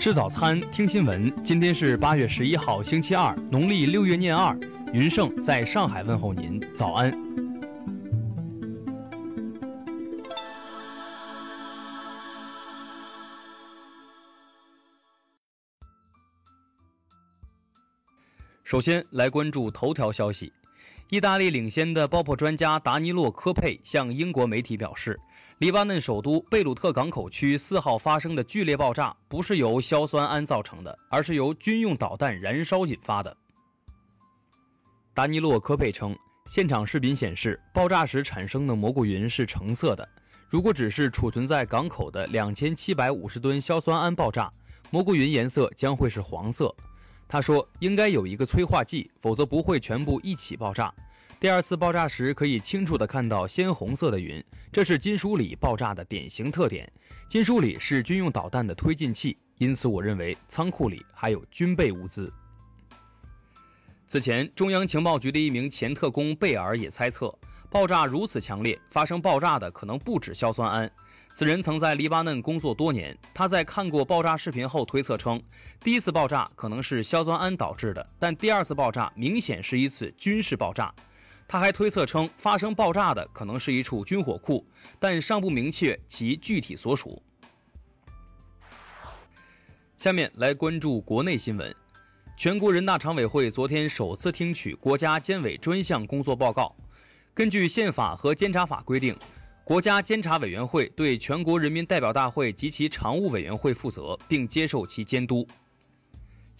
吃早餐，听新闻。今天是八月十一号，星期二，农历六月廿二。云盛在上海问候您，早安。首先来关注头条消息。意大利领先的爆破专家达尼洛·科佩向英国媒体表示，黎巴嫩首都贝鲁特港口区四号发生的剧烈爆炸不是由硝酸铵造成的，而是由军用导弹燃烧引发的。达尼洛·科佩称，现场视频显示，爆炸时产生的蘑菇云是橙色的。如果只是储存在港口的两千七百五十吨硝酸铵爆炸，蘑菇云颜色将会是黄色。他说：“应该有一个催化剂，否则不会全部一起爆炸。第二次爆炸时，可以清楚地看到鲜红色的云，这是金属锂爆炸的典型特点。金属锂是军用导弹的推进器，因此我认为仓库里还有军备物资。”此前，中央情报局的一名前特工贝尔也猜测，爆炸如此强烈，发生爆炸的可能不止硝酸铵。此人曾在黎巴嫩工作多年，他在看过爆炸视频后推测称，第一次爆炸可能是硝酸铵导致的，但第二次爆炸明显是一次军事爆炸。他还推测称，发生爆炸的可能是一处军火库，但尚不明确其具体所属。下面来关注国内新闻，全国人大常委会昨天首次听取国家监委专项工作报告，根据宪法和监察法规定。国家监察委员会对全国人民代表大会及其常务委员会负责，并接受其监督。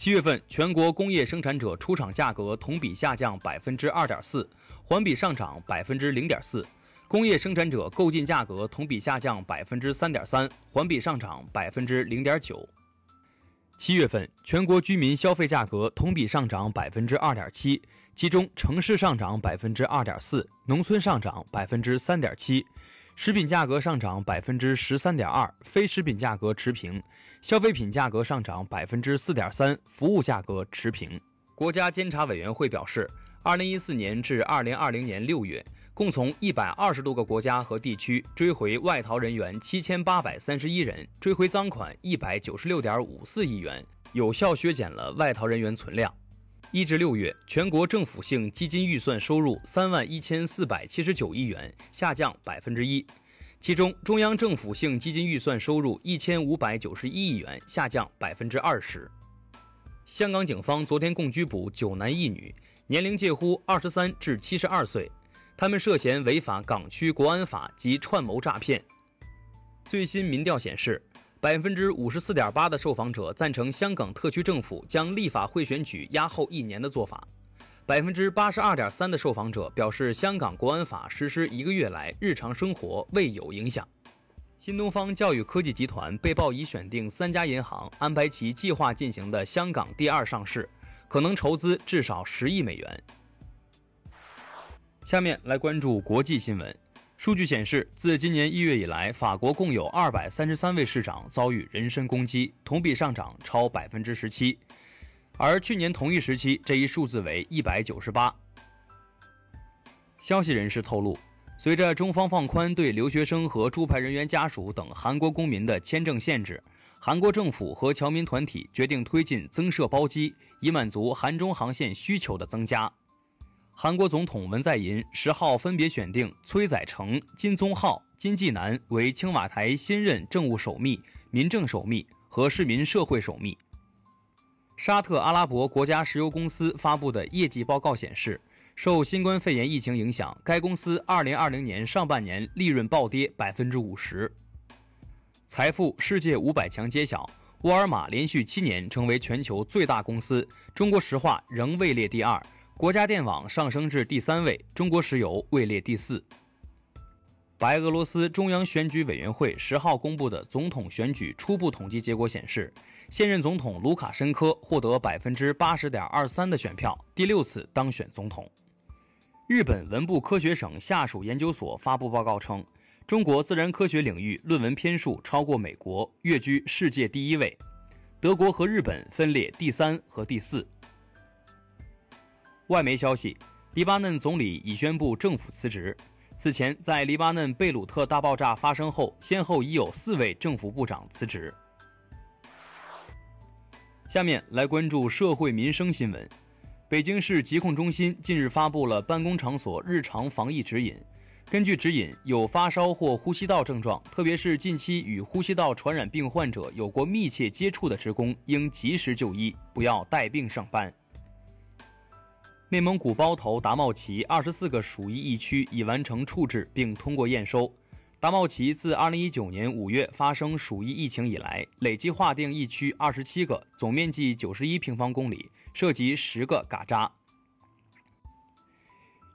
七月份，全国工业生产者出厂价格同比下降百分之二点四，环比上涨百分之零点四；工业生产者购进价格同比下降百分之三点三，环比上涨百分之零点九。七月份，全国居民消费价格同比上涨百分之二点七，其中城市上涨百分之二点四，农村上涨百分之三点七。食品价格上涨百分之十三点二，非食品价格持平；消费品价格上涨百分之四点三，服务价格持平。国家监察委员会表示，二零一四年至二零二零年六月，共从一百二十多个国家和地区追回外逃人员七千八百三十一人，追回赃款一百九十六点五四亿元，有效削减了外逃人员存量。一至六月，全国政府性基金预算收入三万一千四百七十九亿元，下降百分之一。其中，中央政府性基金预算收入一千五百九十一亿元，下降百分之二十。香港警方昨天共拘捕九男一女，年龄介乎二十三至七十二岁，他们涉嫌违反港区国安法及串谋诈骗。最新民调显示。百分之五十四点八的受访者赞成香港特区政府将立法会选举压后一年的做法，百分之八十二点三的受访者表示香港国安法实施一个月来日常生活未有影响。新东方教育科技集团被曝已选定三家银行安排其计划进行的香港第二上市，可能筹资至少十亿美元。下面来关注国际新闻。数据显示，自今年一月以来，法国共有二百三十三位市长遭遇人身攻击，同比上涨超百分之十七，而去年同一时期这一数字为一百九十八。消息人士透露，随着中方放宽对留学生和驻派人员家属等韩国公民的签证限制，韩国政府和侨民团体决定推进增设包机，以满足韩中航线需求的增加。韩国总统文在寅十号分别选定崔载成、金宗浩、金纪南为青瓦台新任政务首秘、民政首秘和市民社会首秘。沙特阿拉伯国家石油公司发布的业绩报告显示，受新冠肺炎疫情影响，该公司2020年上半年利润暴跌百分之五十。财富世界五百强揭晓，沃尔玛连续七年成为全球最大公司，中国石化仍位列第二。国家电网上升至第三位，中国石油位列第四。白俄罗斯中央选举委员会十号公布的总统选举初步统计结果显示，现任总统卢卡申科获得百分之八十点二三的选票，第六次当选总统。日本文部科学省下属研究所发布报告称，中国自然科学领域论文篇数超过美国，跃居世界第一位，德国和日本分列第三和第四。外媒消息，黎巴嫩总理已宣布政府辞职。此前，在黎巴嫩贝鲁特大爆炸发生后，先后已有四位政府部长辞职。下面来关注社会民生新闻。北京市疾控中心近日发布了办公场所日常防疫指引。根据指引，有发烧或呼吸道症状，特别是近期与呼吸道传染病患者有过密切接触的职工，应及时就医，不要带病上班。内蒙古包头达茂旗二十四个鼠疫疫区已完成处置并通过验收。达茂旗自二零一九年五月发生鼠疫疫情以来，累计划定疫区二十七个，总面积九十一平方公里，涉及十个嘎扎。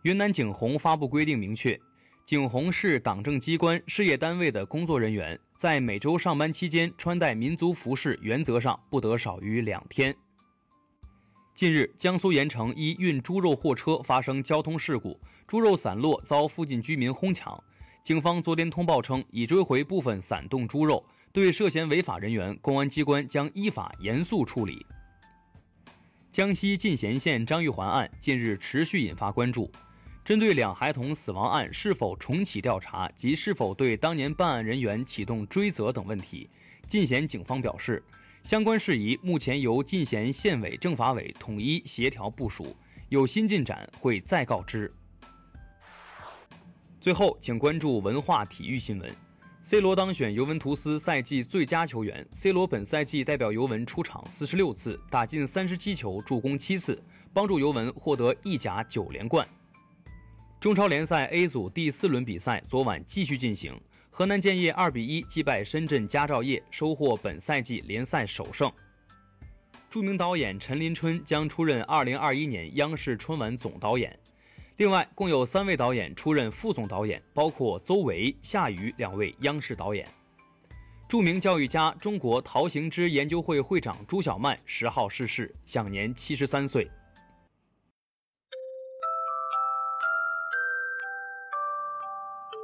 云南景洪发布规定，明确景洪市党政机关、事业单位的工作人员在每周上班期间穿戴民族服饰，原则上不得少于两天。近日，江苏盐城一运猪肉货车发生交通事故，猪肉散落，遭附近居民哄抢。警方昨天通报称，已追回部分散冻猪肉，对涉嫌违法人员，公安机关将依法严肃处理。江西进贤县张玉环案近日持续引发关注，针对两孩童死亡案是否重启调查及是否对当年办案人员启动追责等问题，进贤警方表示。相关事宜目前由进贤县委政法委统一协调部署，有新进展会再告知。最后，请关注文化体育新闻：C 罗当选尤文图斯赛季最佳球员。C 罗本赛季代表尤文出场四十六次，打进三十七球，助攻七次，帮助尤文获得意甲九连冠。中超联赛 A 组第四轮比赛昨晚继续进行。河南建业二比一击败深圳佳兆业，收获本赛季联赛首胜。著名导演陈林春将出任二零二一年央视春晚总导演。另外，共有三位导演出任副总导演，包括邹维、夏雨两位央视导演。著名教育家、中国陶行知研究会会长朱小曼十号逝世，享年七十三岁。